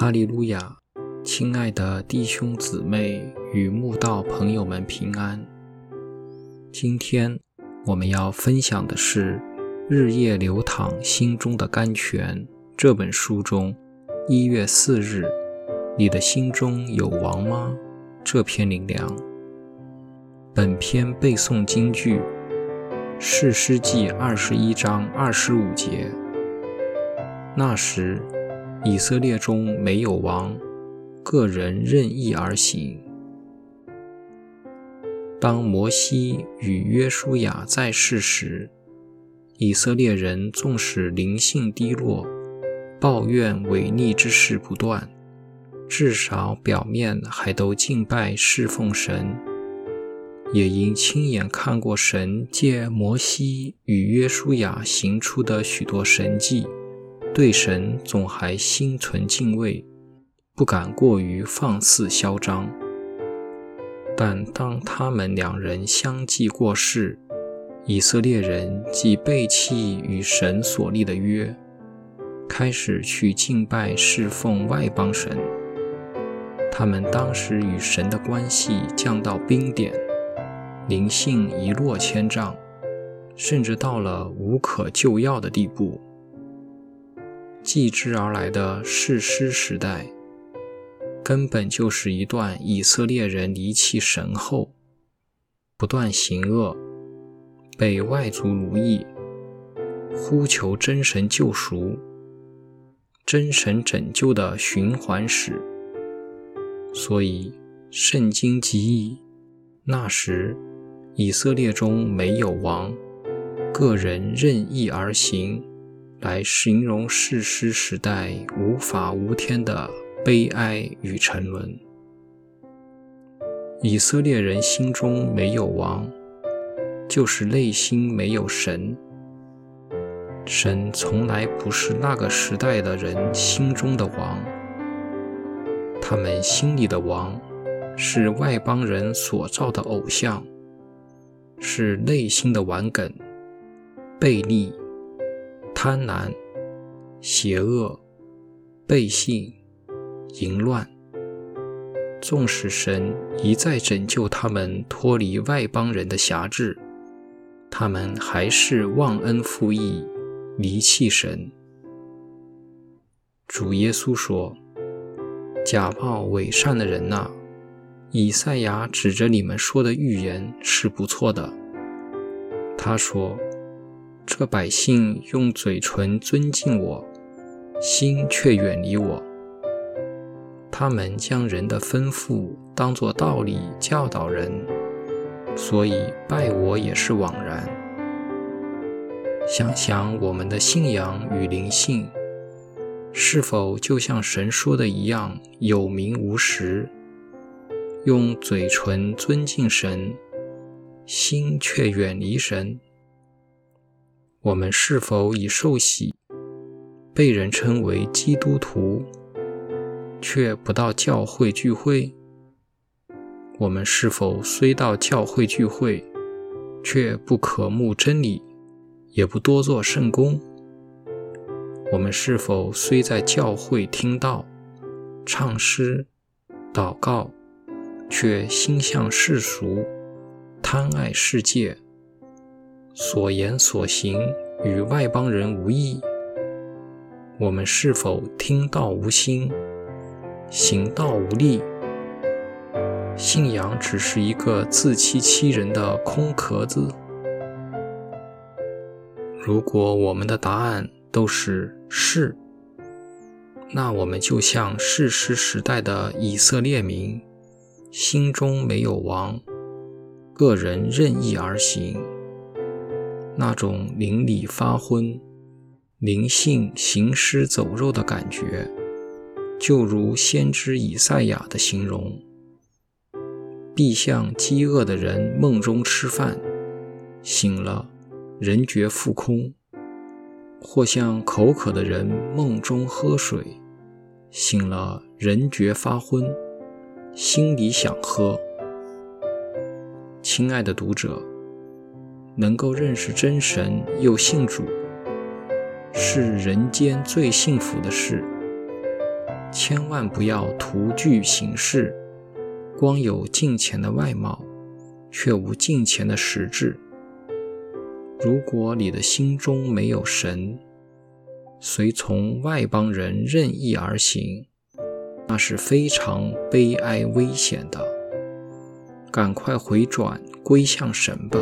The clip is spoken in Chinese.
哈利路亚，亲爱的弟兄姊妹与慕道朋友们平安。今天我们要分享的是《日夜流淌心中的甘泉》这本书中一月四日“你的心中有王吗？”这篇灵粮。本篇背诵京剧《士师记》二十一章二十五节。那时，以色列中没有王。个人任意而行。当摩西与约书亚在世时，以色列人纵使灵性低落，抱怨违逆之事不断，至少表面还都敬拜侍奉神，也因亲眼看过神借摩西与约书亚行出的许多神迹，对神总还心存敬畏。不敢过于放肆嚣张，但当他们两人相继过世，以色列人即背弃与神所立的约，开始去敬拜侍奉外邦神。他们当时与神的关系降到冰点，灵性一落千丈，甚至到了无可救药的地步。继之而来的世师时代。根本就是一段以色列人离弃神后，不断行恶，被外族奴役，呼求真神救赎、真神拯救的循环史。所以，圣经记忆那时以色列中没有王，个人任意而行，来形容世师时代无法无天的。悲哀与沉沦。以色列人心中没有王，就是内心没有神。神从来不是那个时代的人心中的王，他们心里的王是外邦人所造的偶像，是内心的顽梗、悖逆、贪婪、邪恶、背信。淫乱，纵使神一再拯救他们脱离外邦人的辖制，他们还是忘恩负义，离弃神。主耶稣说：“假冒伪善的人呐，以赛亚指着你们说的预言是不错的。他说：这百姓用嘴唇尊敬我，心却远离我。”他们将人的吩咐当作道理教导人，所以拜我也是枉然。想想我们的信仰与灵性，是否就像神说的一样有名无实？用嘴唇尊敬神，心却远离神。我们是否已受洗，被人称为基督徒？却不到教会聚会，我们是否虽到教会聚会，却不渴慕真理，也不多做圣功？我们是否虽在教会听到、唱诗、祷告，却心向世俗，贪爱世界，所言所行与外邦人无异？我们是否听到无心？行道无力，信仰只是一个自欺欺人的空壳子。如果我们的答案都是是，那我们就像世师时代的以色列民，心中没有王，个人任意而行，那种灵里发昏、灵性行尸走肉的感觉。就如先知以赛亚的形容，必像饥饿的人梦中吃饭，醒了人觉腹空；或像口渴的人梦中喝水，醒了人觉发昏，心里想喝。亲爱的读者，能够认识真神又信主，是人间最幸福的事。千万不要徒具形式，光有敬虔的外貌，却无敬虔的实质。如果你的心中没有神，随从外邦人任意而行，那是非常悲哀危险的。赶快回转归向神吧。